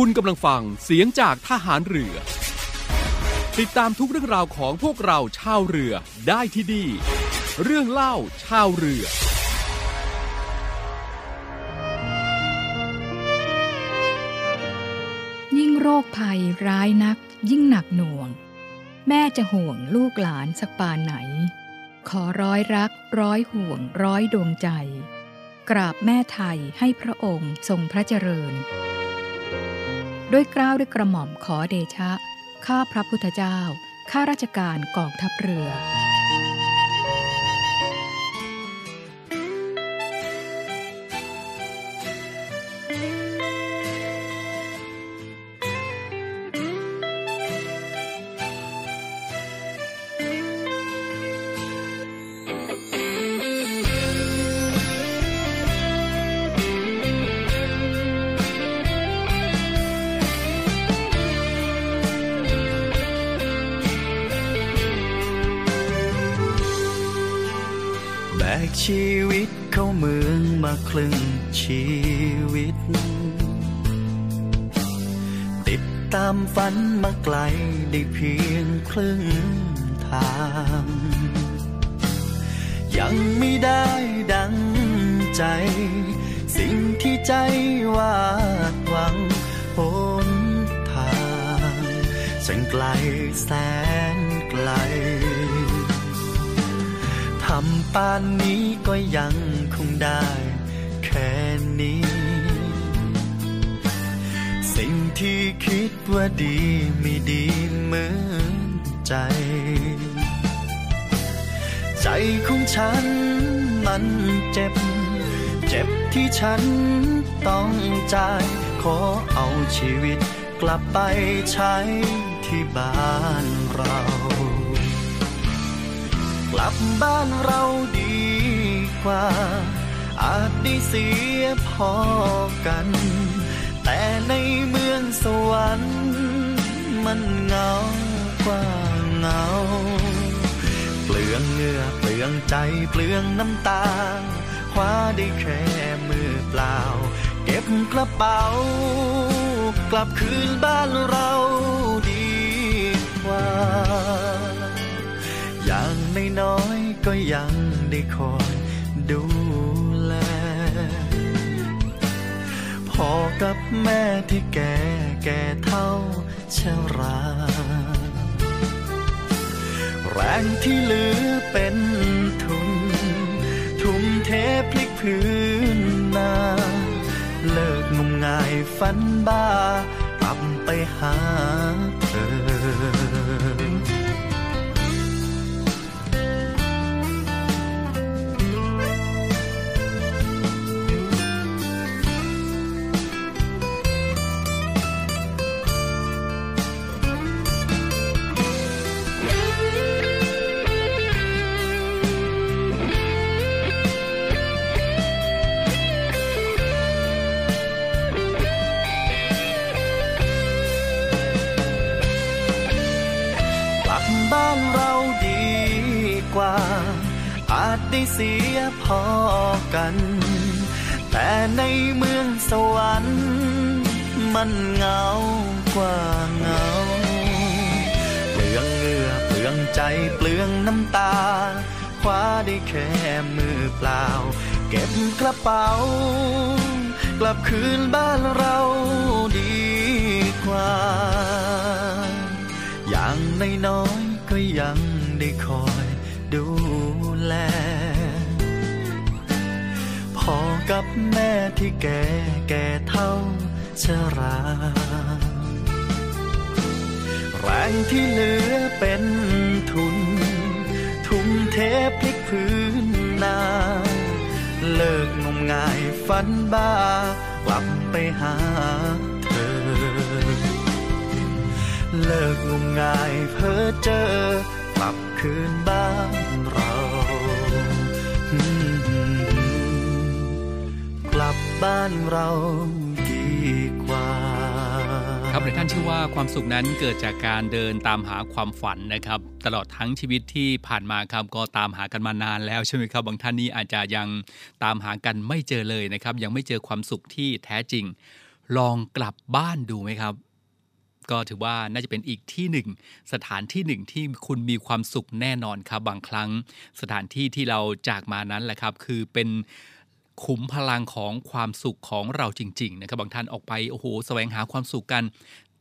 คุณกำลังฟังเสียงจากทหารเรือ ติดตามทุกเรื่องราวของพวกเราชาวเรือได้ที่นี่เรื่องเล่าชาวเรือ ยิ่งโรคภัยร้ายนัก ยิ่งหนักหน่วง แม่จะห่วงลูกหลานสักปานไหน ขอร้อยรักร้อยห่วงร้อยดวงใจ กราบแม่ไทยให้พระองค์ทรงพระเจริญ ด้วยกล้าวด้วยกระหม่อมขอเดชะ ข้าพระพุทธเจ้า ข้าราชการกองทัพเรือ ชีวิตเข้าเมืองมาครึ่งชีวิต ติดตามฝันมาไกลได้เพียงครึ่งทาง ยังไม่ได้ดังใจ สิ่งที่ใจวาดหวังหนทางฉันไกลแสนไกลำปานนี้ก็ยังคงได้ แค่นี้ สิ่งที่คิดว่าดีไม่ดีเหมือนใจ ใจของฉันมันเจ็บ เจ็บที่ฉันต้องจ่าย ขอเอาชีวิตกลับไปใช้ที่บ้านเรา กลับบ้านเราดีกว่า อาจได้เสียพอกัน แต่ในเมืองสวรรค์มันเงากว่าเงา เปลืองเงื่อเปลืองใจเปลืองน้ำตาคว้าได้แค่มือเปล่า เก็บกระเป๋า กลับคืนบ้านเราดีกว่า อย่างน้อยๆก็ยังได้คอยดูแลพอกับแม่ที่แก่แก่เท่าชรา แรงที่เหลือเป็นทุน ทุ่มเทพลิกพื้นนา เลิกงมงายฝันบ้ากลับไปหา กัน แต่ในเมืองสวรรค์ มันเงากว่าเงาเปลืองเหงื่อเปลืองใจเปลืองน้ำตาคว้าได้แค่มือเปล่า เก็บกระเป๋า กลับคืนบ้านเราดีกว่า อย่างน้อยๆก็ยังได้คอยดู พอกับแม่ที่แก่แก่เท่าชรา แรงที่เหลือเป็นทุน ทุ่มเทพลิกพื้นนา เลิกงมงายฝันบ้ากลับไปหาเธอ เลิกงมงายเพ้อเจอกลับคืนบ้าน ลับบ้านเราดีกว่า ครับหลายท่านเชื่อว่าความสุขนั้นเกิดจากการเดินตามหาความฝันนะครับ ตลอดทั้งชีวิตที่ผ่านมาครับก็ตามหากันมานานแล้วใช่ไหมครับ บางท่านนี้อาจจะยังตามหากันไม่เจอเลยนะครับ ยังไม่เจอความสุขที่แท้จริง ลองกลับบ้านดูไหมครับก็ถือว่าน่าจะเป็นอีกที่หนึ่ง สถานที่หนึ่งที่คุณมีความสุขแน่นอนครับ บางครั้ง สถานที่ที่เราจากมานั้นแหละครับ คือเป็น ขุมพลังของความสุขของเราจริงๆนะครับบางท่านออกไปโอ้โหแสวงหาความสุขกัน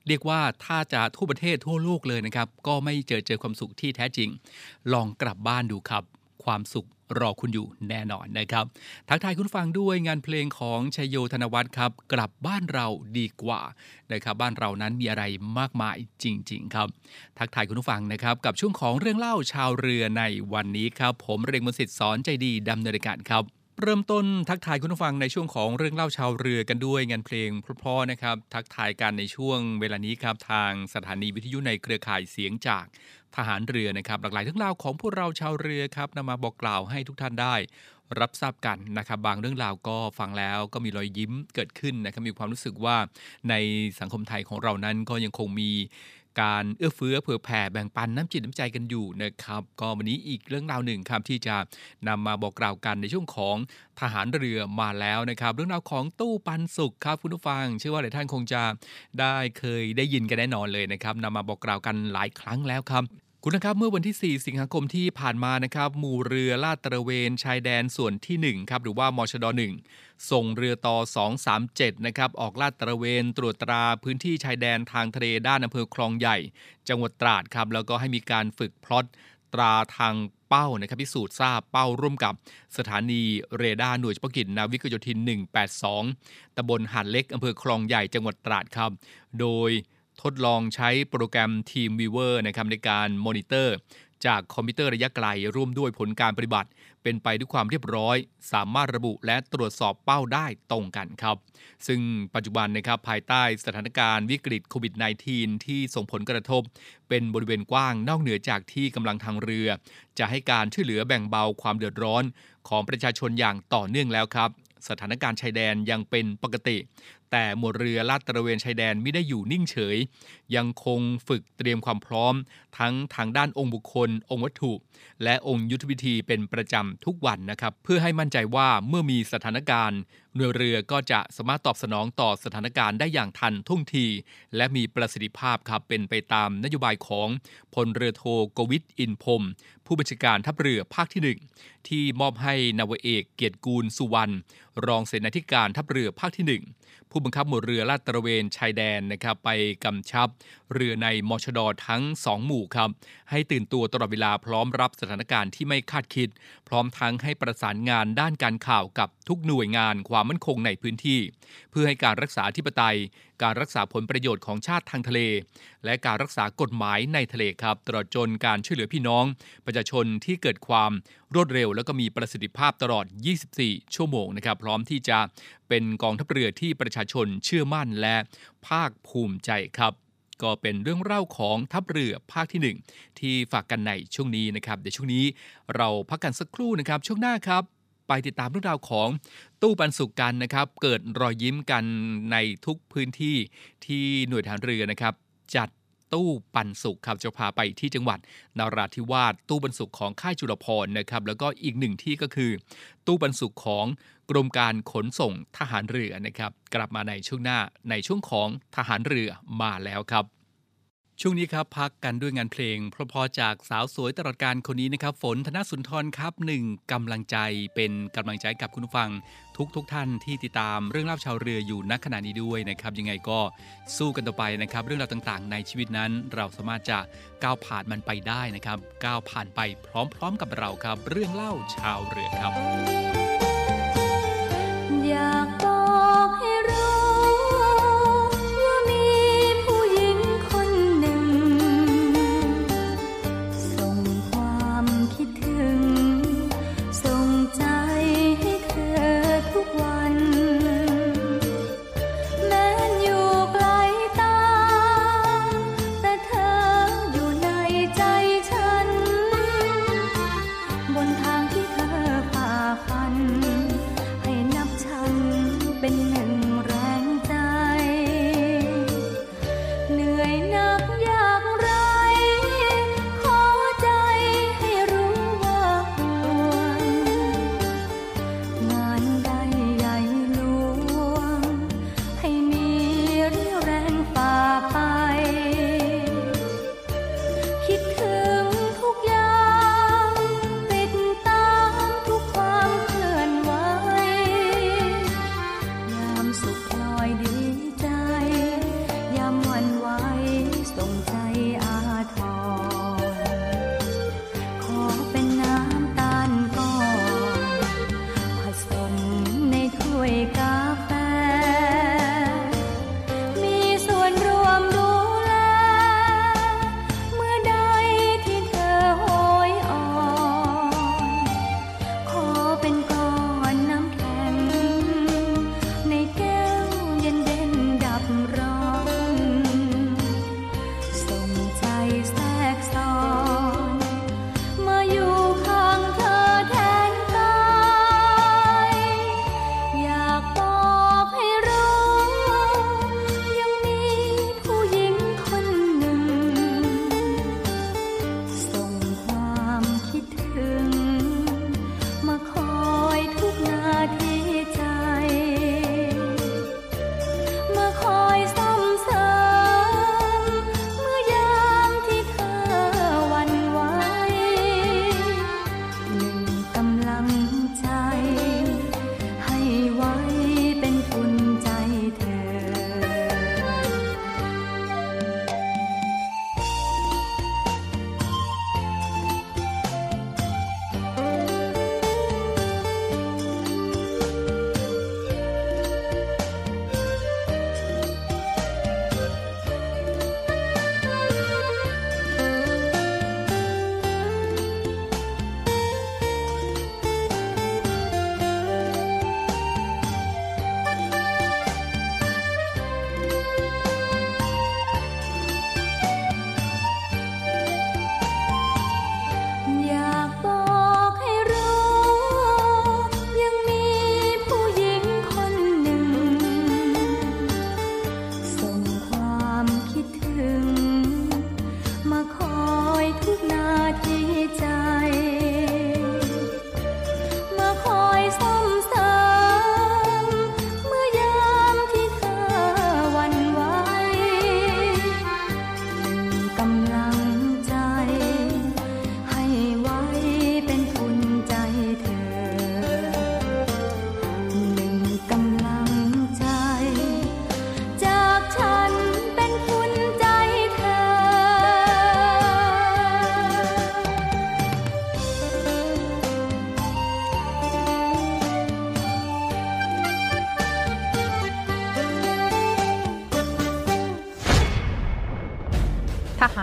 เรียกว่าถ้าจะทั่วประเทศทั่วโลกเลยนะครับ ก็ไม่เจอเจอความสุขที่แท้จริง ลองกลับบ้านดูครับ ความสุขรอคุณอยู่แน่นอนนะครับทักทายคุณฟังด้วยงานเพลงของชยโยธนวัฒน์ครับ กลับบ้านเราดีกว่านะครับบ้านเรานั้นมีอะไรมากมายจริง ๆ ครับ ทักทายคุณผู้ฟังนะครับกับช่วงของเรื่องเล่าชาวเรือในวันนี้ครับ ผมเรงมนสิทธิ์สอนใจดีดำเนินการครับ เริ่มต้นทักทายคุณผู้ฟังในช่วงของเรื่องเล่าชาวเรือกันด้วยงานเพลงเพราะๆนะครับ ทักทายกันในช่วงเวลานี้ครับทางสถานีวิทยุในเครือข่ายเสียงจากทหารเรือนะครับ หลากหลายเรื่องราวของพวกเราชาวเรือครับนำมาบอกกล่าวให้ทุกท่านได้ รับทราบกันนะครับ บางเรื่องราวก็ฟังแล้วก็มีรอยยิ้มเกิดขึ้นนะครับมีความรู้สึกว่าในสังคมไทยของเรานั้นก็ยังคงมี การเอื้อเฟื้อเผื่อแผ่แบ่งปันน้ำจิตน้ำใจกันอยู่นะครับ ก็วันนี้อีกเรื่องราวหนึ่งครับที่จะนำมาบอกกล่าวกันในช่วงของทหารเรือมาแล้วนะครับ เรื่องราวของตู้ปันสุขครับคุณผู้ฟัง เชื่อว่าหลายท่านคงจะได้เคยได้ยินกันแน่นอนเลยนะครับนำมาบอกกล่าวกันหลายครั้งแล้วครับ คุณนะครับเมื่อวันที่ 4 สิงหาคมที่ผ่านมานะครับ หมู่เรือลาดตระเวนชายแดนส่วนที่ 1 ครับ หรือว่ามชด1ส่งเรือต่อ 237 นะครับ ออกลาดตระเวนตรวจตราพื้นที่ชายแดนทางทะเลด้านอำเภอคลองใหญ่ จังหวัดตราดครับ แล้วก็ให้มีการฝึกพลอตตราทางเป้านะครับพิสูจน์ทราบเป้าร่วมกับสถานีเรดาร์หน่วยเฉพาะกิจนาวิกโยธิน 182ตำบลหาดเล็กอำเภอคลองใหญ่จังหวัดตราดครับ โดย ทดลองใช้โปรแกรม Team Viewer นะครับในการมอนิเตอร์ จากคอมพิวเตอร์ระยะไกล ร่วมด้วยผลการปฏิบัติ เป็นไปด้วยความเรียบร้อย สามารถระบุและตรวจสอบเป้าได้ตรงกันครับ ซึ่งปัจจุบันนะครับภายใต้สถานการณ์วิกฤตโควิด -19 ที่ส่งผลกระทบ เป็นบริเวณกว้างนอกเหนือจากที่กำลังทางเรือ จะให้การช่วยเหลือแบ่งเบาความเดือดร้อน ของประชาชนอย่างต่อเนื่องแล้วครับสถานการณ์ชายแดนยังเป็นปกติ แต่หมวดเรือลาดตระเวนชายแดนไม่ได้อยู่นิ่งเฉย ยังคงฝึกเตรียมความพร้อม ทั้งทางด้านองค์บุคคล องค์วัตถุ และองค์ยุทธวิธีเป็นประจำทุกวันนะครับ เพื่อให้มั่นใจว่าเมื่อมีสถานการณ์หน่วยเรือก็จะสามารถตอบสนองต่อสถานการณ์ได้อย่างทันท่วงที และมีประสิทธิภาพครับเป็นไปตามนโยบายของพลเรือโทโกวิทอินพรมผู้บัญชาการทัพเรือภาคที่หนึ่งที่มอบให้นาวเอกเกียรติกูลสุวรรณรองเสนาธิการทัพเรือภาคที่หนึ่งผู้บังคับหมวดเรือลาดตระเวนชายแดนนะครับไปกำชับเรือในมชดทั้ง 2 หมู่ครับให้ตื่นตัวตลอดเวลาพร้อมรับสถานการณ์ที่ไม่คาดคิด พร้อมทั้งให้ประสานงานด้านการข่าวกับทุกหน่วยงานความมั่นคงในพื้นที่ เพื่อให้การรักษาธิปไตย การรักษาผลประโยชน์ของชาติทางทะเล และการรักษากฎหมายในทะเลครับตลอดจนการช่วยเหลือพี่น้อง ประชาชนที่เกิดความ รวดเร็ว แล้วก็มีประสิทธิภาพตลอด 24 ชั่วโมงนะครับ พร้อมที่จะเป็นกองทัพเรือที่ประชาชนเชื่อมั่นและภาคภูมิใจครับ ก็เป็นเรื่องเล่าของทัพเรือภาคที่ 1 ที่ฝากกันในช่วงนี้นะครับเดี๋ยวช่วงนี้เราพักกันสักครู่นะครับ ช่วงหน้าครับไปติดตามเรื่องราวของตู้ปันสุขกันนะครับ เกิดรอยยิ้มกันในทุกพื้นที่ที่หน่วยทหารเรือนะครับ จัด ตู้ปันสุขครับจะพาไปที่จังหวัดนาราธิวาสตู้ปันสุขของค่ายจุลพรนะครับแล้วก็อีกหนึ่งที่ก็คือ ตู้ปันสุขของกรมการขนส่งทหารเรือนะครับ กลับมาในช่วงหน้าในช่วงของทหารเรือมาแล้วครับ ช่วงนี้ครับพักกันด้วยงานเพลงเพราะๆจากสาวสวยตลอดการคนนี้นะครับ ฝนธนสุนทรครับหนึ่งกำลังใจเป็นกำลังใจกับคุณผู้ฟัง ทุกทุกท่านที่ติดตามเรื่องเล่าชาวเรืออยู่ณขณะนี้ด้วยนะครับ ยังไงก็สู้กันต่อไปนะครับ เรื่องราวต่างๆ ในชีวิตนั้น เราสามารถจะก้าวผ่านมันไปได้นะครับ ก้าวผ่านไปพร้อม ๆ กับเราครับ เรื่องเล่าชาวเรือครับอยาก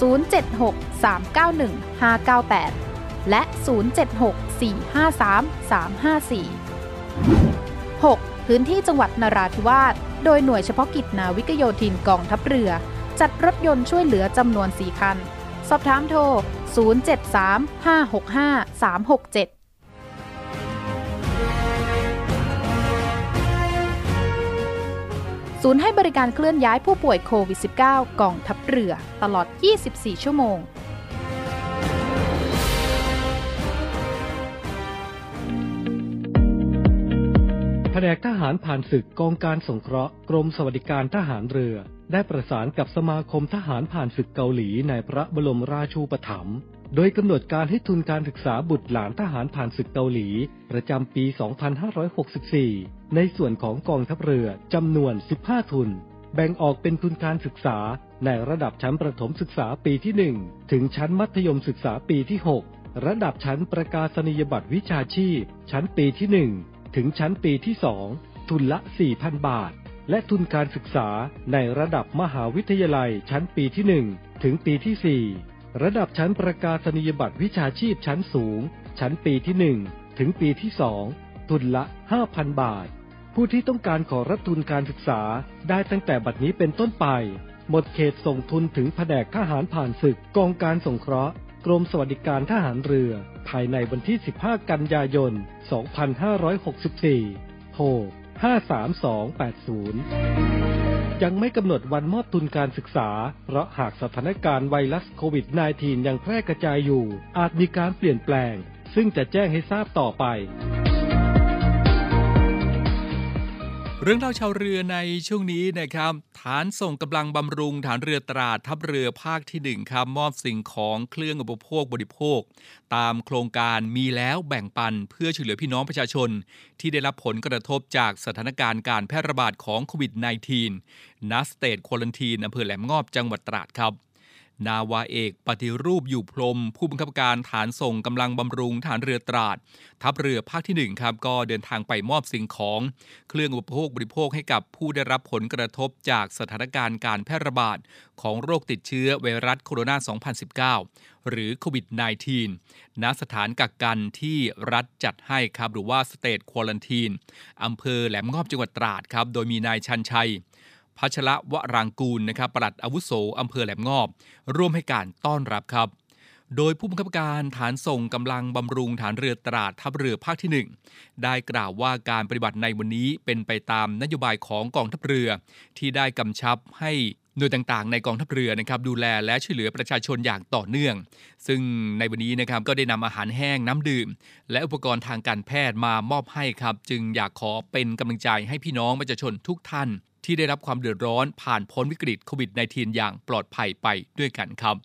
076-391-598 และ 076-453-354 6. พื้นที่จังหวัดนราธิวาส โดยหน่วยเฉพาะกิจนาวิกโยธินกองทัพเรือ จัดรถยนต์ช่วยเหลือจำนวน 4 คัน สอบถามโทร 073-565-367 ศูนย์ให้บริการเคลื่อนย้ายผู้ป่วยโควิด -19 กองทัพเรือตลอด 24 ชั่วโมง แผนกทหารผ่านศึกกองการสงเคราะห์กรมสวัสดิการทหารเรือ ได้ประสานกับสมาคมทหารผ่านศึกเกาหลีในพระบรมราชูปถัมภ์ โดยกำหนดการให้ทุนการศึกษาบุตรหลานทหารผ่านศึกเกาหลี ประจำปี 2564 ในส่วนของกองทัพเรือจำนวน 15 ทุน แบ่งออกเป็นทุนการศึกษาในระดับชั้นประถมศึกษาปีที่ 1 ถึงชั้นมัธยมศึกษาปีที่ 6 ระดับชั้นประกาศนียบัตรวิชาชีพ ชั้นปีที่ 1 ถึงชั้นปีที่ 2 ทุนละ 4,000 บาท และทุนการศึกษาในระดับมหาวิทยาลัยชั้นปีที่ 1 ถึงปีที่ 4 ระดับชั้นประกาศนียบัตรวิชาชีพชั้นสูง ชั้นปีที่ 1 ถึงปีที่ 2 ทุนละ 5,000 บาท ผู้ที่ต้องการขอรับทุนการศึกษาได้ตั้งแต่บัดนี้เป็นต้นไป หมดเขตส่งทุนถึงแผนกทหารผ่านศึกกองการสงเคราะห์ กรมสวัสดิการทหารเรือ ภายในวันที่ 15 กันยายน 2564 โทร 53280 ยังไม่กำหนดวันมอบทุนการศึกษา เพราะหากสถานการณ์ไวรัสโควิด -19 ยังแพร่กระจายอยู่ อาจมีการเปลี่ยนแปลง ซึ่งจะแจ้งให้ทราบต่อไป เรื่องเล่าชาวเรือในช่วงนี้นะครับ ฐานส่งกำลังบำรุงฐานเรือตราดทัพเรือภาคที่1ครับมอบสิ่งของเครื่องอุปโภคบริโภค ตามโครงการมีแล้วแบ่งปันเพื่อช่วยเหลือพี่น้องประชาชน ที่ได้รับผลกระทบจากสถานการณ์การแพร่ระบาดของโควิด -19 ณสเตทควอลันทีนอำเภอแหลมงอบจังหวัดตราดครับ นาวาเอกปฏิรูปอยู่พรมผู้บังคับการฐานส่งกำลังบำรุงฐานเรือตราด ทัพเรือภาคที่ 1 ครับ ก็เดินทางไปมอบสิ่งของ เครื่องอุปโภคบริโภคให้กับผู้ได้รับผลกระทบจากสถานการณ์การแพร่ระบาด ของโรคติดเชื้อไวรัสโคโรนา 2019 หรือโควิด -19 ณสถานกักกันที่รัฐจัดให้ครับหรือว่าสเตทควอลันทีนอำเภอแหลมงอบจังหวัดตราดครับโดยมีนายชันชัย พัชระวรางกูลนะครับปลัดอาวุโสอำเภอแหลมงอบ ร่วมให้การต้อนรับครับ โดยผู้บังคับการฐานส่งกำลังบำรุงฐานเรือตราดทัพเรือภาคที่ 1 ได้กล่าวว่าการปฏิบัติในวันนี้เป็นไปตามนโยบายของกองทัพเรือ ที่ได้กำชับให้หน่วยต่างๆ ในกองทัพเรือนะครับดูแลและช่วยเหลือประชาชนอย่างต่อเนื่อง ซึ่งในวันนี้นะครับก็ได้นำอาหารแห้งน้ำดื่ม และอุปกรณ์ทางการแพทย์มามอบให้ครับ จึงอยากขอเป็นกำลังใจให้พี่น้องประชาชนทุกท่าน ที่ได้รับความเดือดร้อนผ่านพ้นวิกฤตโควิด -19 อย่างปลอดภัยไปด้วยกันครับ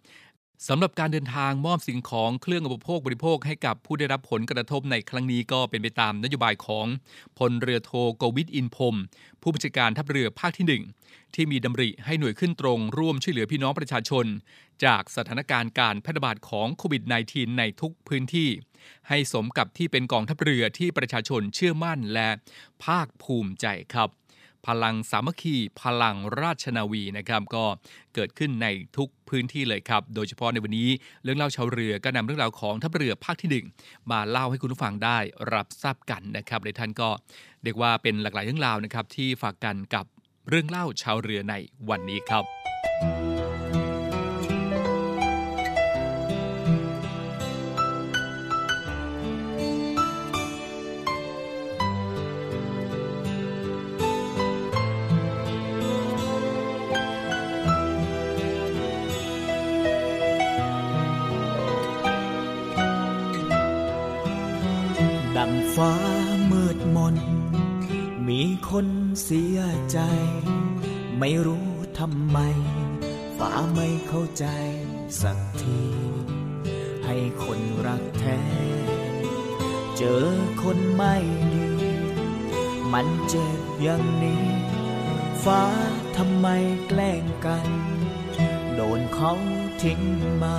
สำหรับการเดินทางมอบสิ่งของเครื่องอุปโภคบริโภคให้กับผู้ได้รับผลกระทบในครั้งนี้ก็เป็นไปตามนโยบายของพลเรือโทโกวิทอินพรมผู้บัญชาการทัพเรือภาคที่ 1 ที่มีดำริให้หน่วยขึ้นตรงร่วมช่วยเหลือพี่น้องประชาชน จากสถานการณ์การแพร่ระบาดของโควิด -19 ในทุกพื้นที่ ให้สมกับที่เป็นกองทัพเรือที่ประชาชนเชื่อมั่นและภาคภูมิใจครับ พลังสามัคคีพลังราชนาวีนะครับ ก็เกิดขึ้นในทุกพื้นที่เลยครับ โดยเฉพาะในวันนี้เรื่องเล่าชาวเรือก็นำเรื่องราวของทัพเรือภาคที่ 1 มาเล่าให้คุณผู้ฟังได้รับทราบกันนะครับและท่านก็เรียกว่าเป็นหลากหลายเรื่องราวนะครับที่ฝากกันกับเรื่องเล่าชาวเรือในวันนี้ครับ ฟ้ามืดมน มีคนเสียใจ ไม่รู้ทำไม ฟ้าไม่เข้าใจสักที ให้คนรักแท้ เจอคนไม่ดี มันเจ็บอย่างนี้ ฟ้าทำไมแกล้งกัน โดนเขาทิ้งมา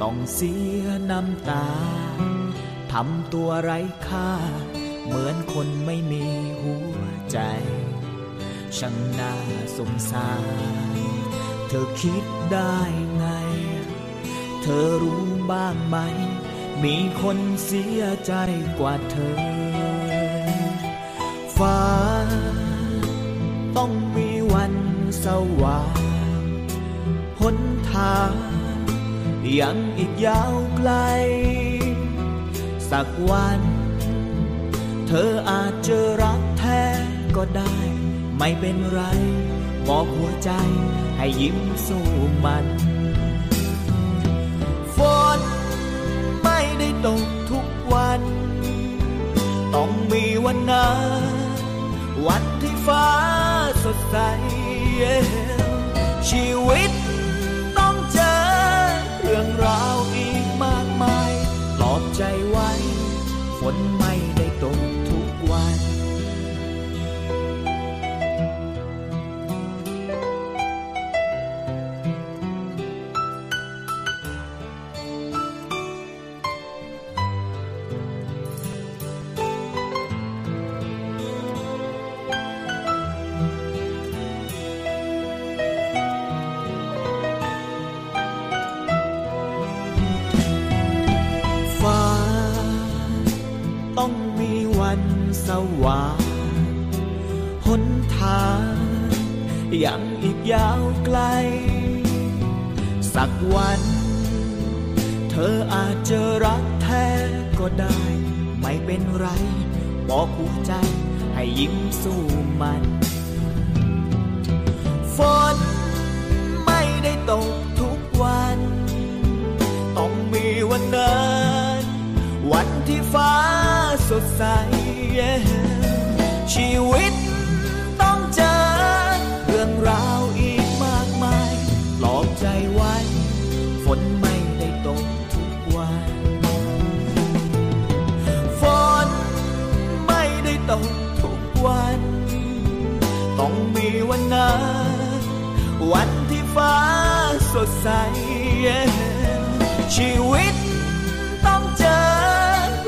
ต้องเสียน้ำตาำตัวไร้ค่า เหมือนคนไม่มีหัวใจ ช่างน่าสงสาร เธอคิดได้ไง เธอรู้บ้างไหม มีคนเสียใจกว่าเธอ ฟ้า ต้องมีวันสว่างหนทางยังอีกยาวไกล สักวัน เธออาจเจอรักแท้ก็ได้ ไม่เป็นไร บอกหัวใจให้ยิ้มสู้มัน ฝนไม่ได้ตกทุกวัน ต้องมีวันนั้นวันที่ฟ้าสดใส ชีวิตต้องเจอเรื่องราวอีกมากมายปลอบใจ ไยาวไกล สักวัน เธออาจจอรักแท้ก็ได้ ไม่เป็นไร บอกหัวใจให้ยิ้มสู้มัน ฝนไม่ได้ตกทุกวัน ต้องมีวันนั้น วันที่ฟ้าสดใส วันที่ฟ้าสดใส ชีวิตต้องเจอ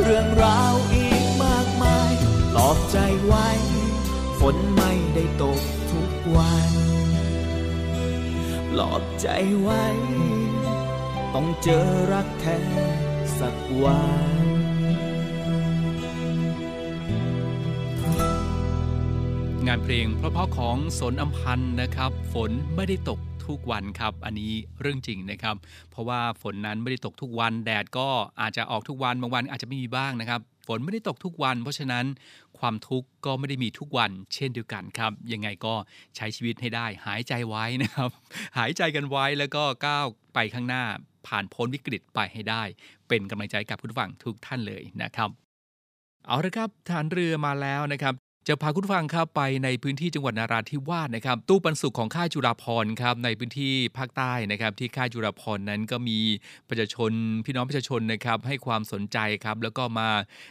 เรื่องราวอีกมากมายปลอบใจไว้ ฝนไม่ได้ตกทุกวันปลอบใจไว้ ต้องเจอรักแท้สักวัน งานเพลงเพราะๆของสนอัมพันธ์นะครับ ฝนไม่ได้ตกทุกวันครับ อันนี้เรื่องจริงนะครับ เพราะว่าฝนนั้นไม่ได้ตกทุกวัน แดดก็อาจจะออกทุกวันบางวันอาจจะไม่มีบ้างนะครับ ฝนไม่ได้ตกทุกวัน เพราะฉะนั้นความทุกข์ก็ไม่ได้มีทุกวันเช่นเดียวกันครับ ยังไงก็ใช้ชีวิตให้ได้ หายใจไว้นะครับ หายใจกันไว้แล้วก็ก้าวไปข้างหน้า ผ่านพ้นวิกฤตไปให้ได้ เป็นกำลังใจกับคุณผู้ฟังทุกท่านเลยนะครับ เอาละครับฐานเรือมาแล้วนะครับ จะพาคุณฟังครับไปในพื้นที่จังหวัดนาราธิวาสนะครับ ตู้ปันสุขของค่ายจุฬาภรครับในพื้นที่ภาคใต้นะครับ ที่ค่ายจุฬาภรนั้นก็มีประชาชนพี่น้องประชาชนนะครับให้ความสนใจครับแล้วก็มา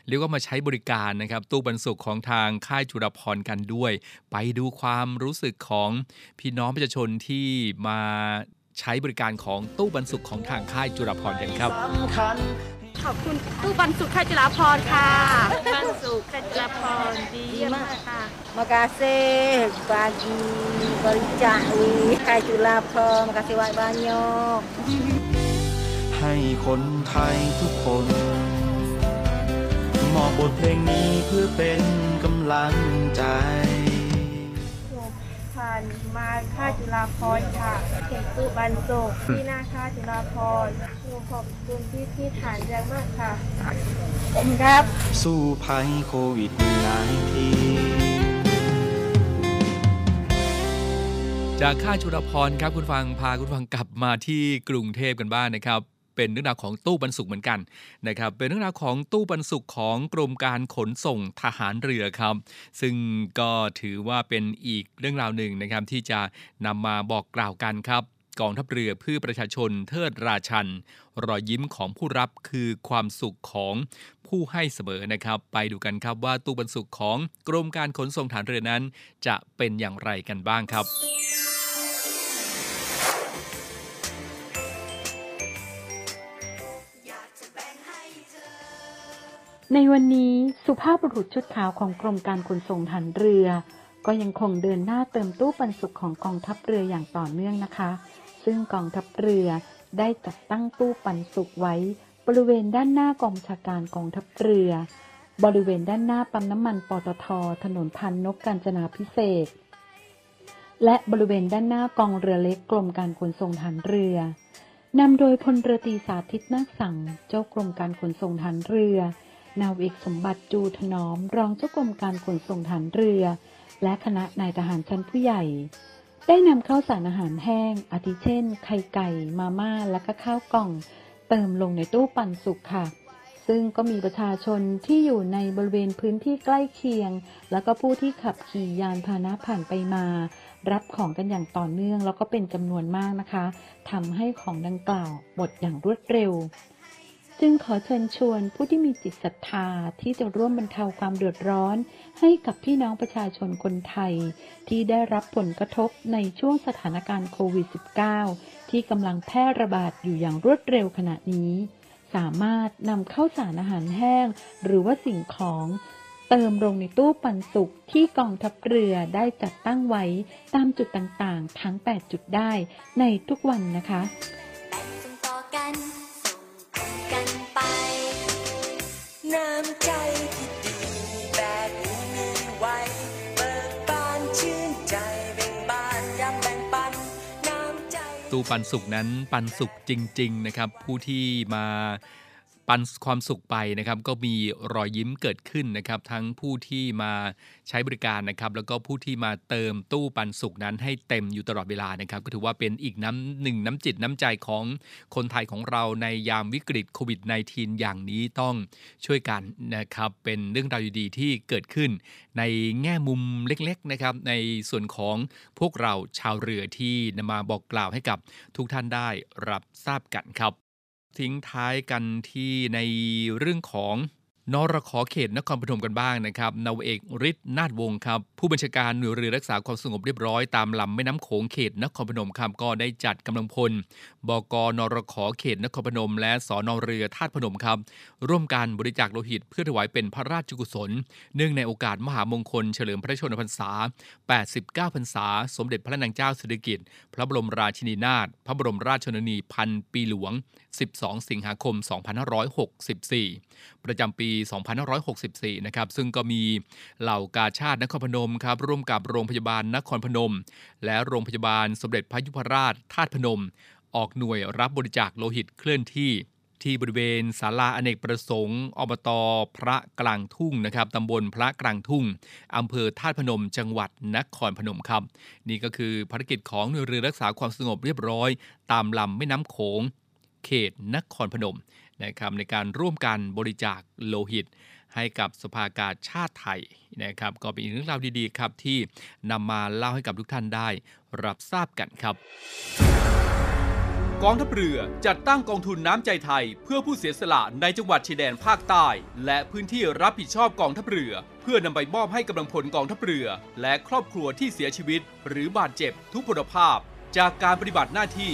เรียกว่ามาใช้บริการนะครับ ตู้ปันสุขของทางค่ายจุฬาภรกันด้วย ไปดูความรู้สึกของพี่น้องประชาชนที่มาใช้บริการของตู้ปันสุขของทางค่ายจุฬาภรณ์กันครับ ขอบคุณตู้ปันสุขค่ายจุฬาพรณ์ค่ะปันสุขค่ายจุฬาพรณ์ดีมากค่ะ Makasih bagi bericak di Kai Chula Pro. Makasih banyak-banyak. ให้คนไทยทุกคนมอบบทเพลงนี้เพื่อเป็นกำลังใจผ่านมาค่ายจุฬาพรณ์ค่ะเข็มตู้ปันสุขที่หน้าค่ายจุฬาพรณ์หนู ขอบคุณพี่พี่ๆฐานอย่างมากค่ะขอบคุณครับ สู้ภัยโควิด -19 จากค่ายจุฬาภรครับคุณฟังพาคุณฟังกลับมาที่กรุงเทพกันบ้างนะครับ เป็นเรื่องราวของตู้บรรสุขเหมือนกันนะครับ เป็นเรื่องราวของตู้บรรสุขของกรมการขนส่งทหารเรือครับ ซึ่งก็ถือว่าเป็นอีกเรื่องราวหนึ่งนะครับที่จะนำมาบอกกล่าวกันครับ กองทัพเรือเพื่อประชาชนเทิดราชัน รอยยิ้มของผู้รับคือความสุขของผู้ให้เสมอนะครับ ไปดูกันครับว่าตู้บรรสุขของกรมการขนส่งฐานเรือนั้น จะเป็นอย่างไรกันบ้างครับในวันนี้สุภาพบุรุษชุดขาวของกรมการขนส่งฐานเรือ ก็ยังคงเดินหน้าเติมตู้ปันสุขของกองทัพเรืออย่างต่อเนื่องนะคะ ซึ่งกองทัพเรือได้จัดตั้งตู้ปันสุขไว้ บริเวณด้านหน้ากองชาการกองทัพเรือ บริเวณด้านหน้าปั๊มน้ำมันปตทถนนพันนกกาญจนาพิเศษ และบริเวณด้านหน้ากองเรือเล็กกรมการขนส่งฐานเรือนำโดยพลเรือตรีสาธิตนาคสั่งเจ้ากรมการขนส่งฐานเรือ นาวเอกสมบัติจูถนอม รองเจ้ากรมการขนส่งฐานเรือ และคณะนายทหารชั้นผู้ใหญ่ ได้นำข้าวสารอาหารแห้ง อาทิเช่น ไข่ไก่ มาม่า และก็ข้าวกล่อง เติมลงในตู้ปันสุกค่ะ ซึ่งก็มีประชาชนที่อยู่ในบริเวณพื้นที่ใกล้เคียง แล้วก็ผู้ที่ขับขี่ยานพาหนะผ่านไปมา รับของกันอย่างต่อเนื่อง แล้วก็เป็นจำนวนมากนะคะทำให้ของดังกล่าวหมดอย่างรวดเร็ว จึงขอเชิญชวนผู้ที่มีจิตศรัทธาที่จะร่วมบรรเทาความเดือดร้อน ให้กับพี่น้องประชาชนคนไทย ที่ได้รับผลกระทบในช่วงสถานการณ์โควิด -19 ที่กำลังแพร่ระบาดอยู่อย่างรวดเร็วขณะนี้ สามารถนำเข้าสารอาหารแห้ง หรือว่าสิ่งของเติมลงในตู้ปันสุกที่กองทัพเรือได้จัดตั้งไว้ตามจุดต่างๆ ทั้ง 8 จุดได้ในทุกวันนะคะแบ่งส่งต่อ กันไป น้ำใจที่ดีแบบนี้มีไว้ เบิกบานชื่นใจเป็นบ้านยามแบ่งปัน น้ำใจ ตู้ปันสุกนั้นปันสุกจริง ๆ นะครับ ผู้ที่มา ปันความสุขไปนะครับก็มีรอยยิ้มเกิดขึ้นนะครับ ทั้งผู้ที่มาใช้บริการนะครับ แล้วก็ผู้ที่มาเติมตู้ปันสุขนั้นให้เต็มอยู่ตลอดเวลานะครับ ก็ถือว่าเป็นอีกน้ำหนึ่งน้ำจิตน้ำใจของคนไทยของเราในยามวิกฤตโควิด -19 อย่างนี้ต้องช่วยกันนะครับ เป็นเรื่องราวดีๆที่เกิดขึ้น ในแง่มุมเล็กๆนะครับ ในส่วนของพวกเราชาวเรือที่นำมาบอกกล่าวให้กับทุกท่านได้รับทราบกันครับ ทิ้งท้ายกันที่ในเรื่องของ นรขอเขตนครปฐมกันบ้างนะครับนาวเอกฤทธิ์นาฏวงศ์ครับผู้บัญชาการหน่วยเรือรักษาความสงบเรียบร้อยตามลำแม่น้ำโขงเขตนครปฐมครับก็ได้จัดกำลังพล บกนรขอเขตนครพนม และสอนอเรือธาตุพนมครับ ร่วมกันบริจาคโลหิตเพื่อถวายเป็นพระราชกุศล เนื่องในโอกาสมหามงคลเฉลิมพระชนมพรรษา 89 พรรษา สมเด็จพระนางเจ้าสิริกิติ์พระบรมราชินีนาถพระบรมราชชนนีพันปีหลวง 12 สิงหาคม 2564 ประจำปี2564 นะครับ ซึ่งก็มีเหล่ากาชาตินครพนมครับร่วมกับโรงพยาบาลนครพนม และโรงพยาบาลสมเด็จพระยุพราชธาตุพนม ออกหน่วยรับบริจาคโลหิตเคลื่อนที่ที่บริเวณศาลาอเนกประสงค์อบตพระกลางทุ่งนะครับตำบลพระกลางทุ่งอำเภอธาตุพนม จังหวัดนครพนมครับ นี่ก็คือภารกิจของหน่วยเรือรักษาความสงบเรียบร้อย ตามลำแม่น้ำโขง เขตนครพนม นะครับในการร่วมกันบริจาคโลหิต ให้กับสภากาชาติไทยนะครับ ก็เป็นอีกเรื่องราวดีๆครับที่นำมาเล่าให้กับทุกท่านได้รับทราบกันครับ กองทัพเรือจัดตั้งกองทุนน้ำใจไทย เพื่อผู้เสียสละในจังหวัดชายแดนภาคใต้ และพื้นที่รับผิดชอบกองทัพเรือ เพื่อนำไปมอบให้กำลังพลกองทัพเรือ และครอบครัวที่เสียชีวิต หรือบาดเจ็บทุกพลภาพ จากการปฏิบัติหน้าที่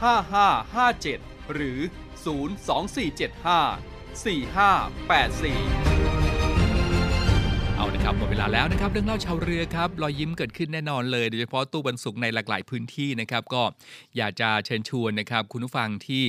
5557 หรือ 02475 4584 เอาละครับหมดเวลาแล้วนะครับ เรื่องเล่าชาวเรือครับรอยยิ้มเกิดขึ้นแน่นอนเลย โดยเฉพาะตู้บรรสุกในหลากหลายพื้นที่นะครับ ก็อยากจะเชิญชวนนะครับ คุณผู้ฟังที่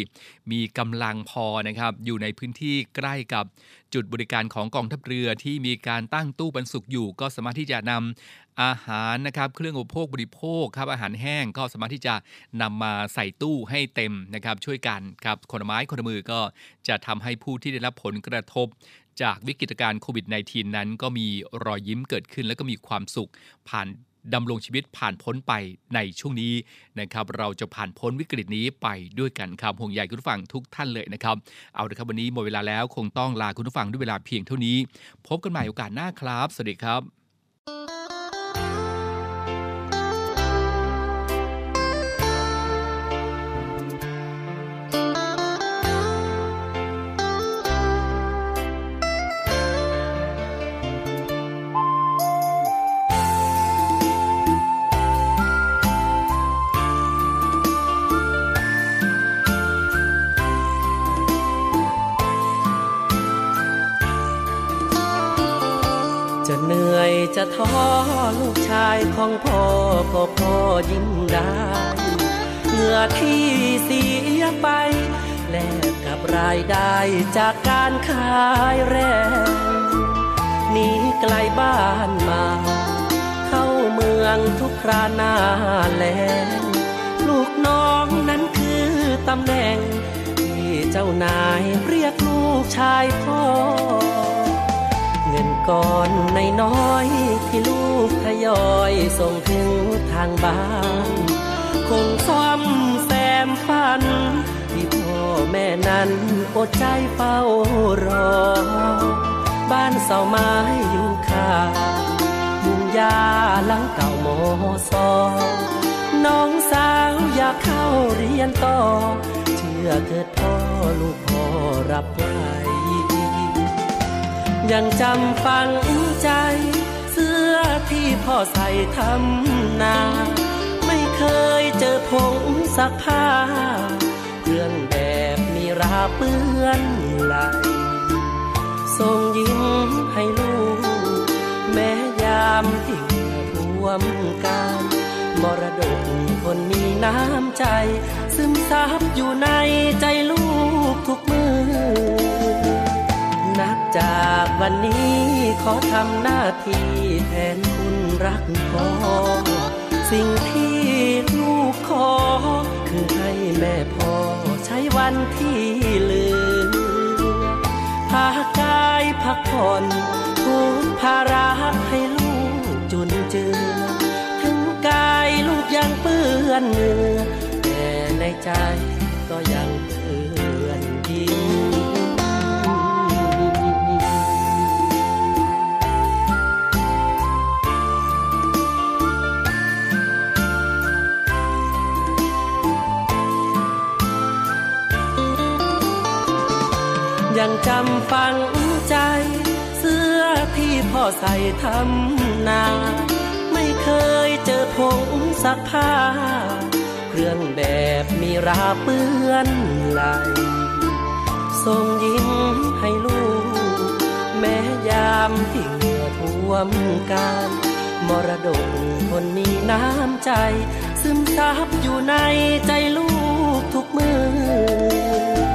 มีกำลังพอนะครับ อยู่ในพื้นที่ใกล้กับจุดบริการของกองทัพเรือที่มีการตั้งตู้บรรสุกอยู่ ก็สามารถที่จะนำ อาหารนะครับเครื่องอุปโภคบริโภคครับอาหารแห้งก็สามารถที่จะนำมาใส่ตู้ให้เต็มนะครับช่วยกันครับคนไม้คนมือก็จะทำให้ผู้ที่ได้รับผลกระทบจากวิกฤตการณ์โควิด -19 นั้น ก็มีรอยยิ้มเกิดขึ้น แล้วก็มีความสุขผ่านดำรงชีวิตผ่านพ้นไปในช่วงนี้นะครับ เราจะผ่านพ้นวิกฤตนี้ไปด้วยกันครับห่วงใยคุณผู้ฟังทุกท่านเลยนะครับ เอาละครับวันนี้หมดเวลาแล้วคงต้องลาคุณผู้ฟังด้วยเวลาเพียงเท่านี้ พบกันใหม่โอกาสหน้าครับ สวัสดีครับ ท้อลูกชายของพ่อก็พ่อยิ้มได้เหงื่อที่เสียไปแลกกับรายได้จากการขายแรงหนีไกลบ้านมา เข้าเมืองทุกคราหน้าแลงลูกน้องนั้นคือตำแหน่งที่เจ้านายเรียกลูกชายพ่อ ก้อนในน้อยที่ลูกทยอยส่งถึงทางบ้าน คงซ่อมแซมฝัน ที่พ่อแม่นั้นอดใจเฝ้ารอ บ้านเสาไม้อยู่ข้ามุงยาหลังเก่าโมซอน้องสาวอยากเข้าเรียนต่อ เชื่อเถิดพ่อลูกพ่อรับไว้ ยังจำฝังใจ เสื้อที่พ่อใส่ทำนา ไม่เคยเจอผงซักผ้าเครื่องแบบมีราเปื้อนไหลส่งยิ้มให้ลูก แม้ยามที่ท่วมกายมรดกคนมีน้ำใจ ซึมซับอยู่ในใจลูกทุกมือ นับจากวันนี้ขอทำหน้าที่แทนคุณรักพ่อสิ่งที่ลูกขอ คือให้แม่พ่อใช้วันที่เหลือพากายพักผ่อนทุกภาระให้ลูกจุนเจือถึงกายลูกยังเปื้อนเหงื่อแต่ในใจก็ยัง ยังจำฝังใจ เสื้อที่พ่อใส่ทำนา ไม่เคยเจอผงซักผ้า เครื่องแบบมีราเปื้อนไหลส่งยิ้มให้ลูก แม้ยามที่เหงื่อท่วมกายมรดกคนมีน้ำใจ ซึมซับอยู่ในใจลูกทุกมือ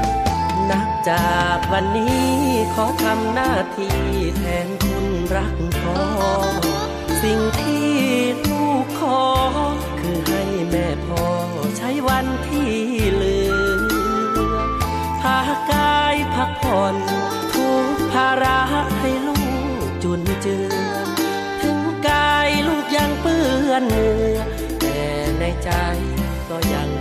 จากวันนี้ขอทำหน้าที่แทนคุณรักพ่อ สิ่งที่ลูกขอ คือให้แม่พ่อใช้วันที่เหลือพากายพักผ่อนทุกภาระให้ลูกจุนเจือ ถึงกายลูกยังเปื้อนเหงื่อแต่ในใจก็ยัง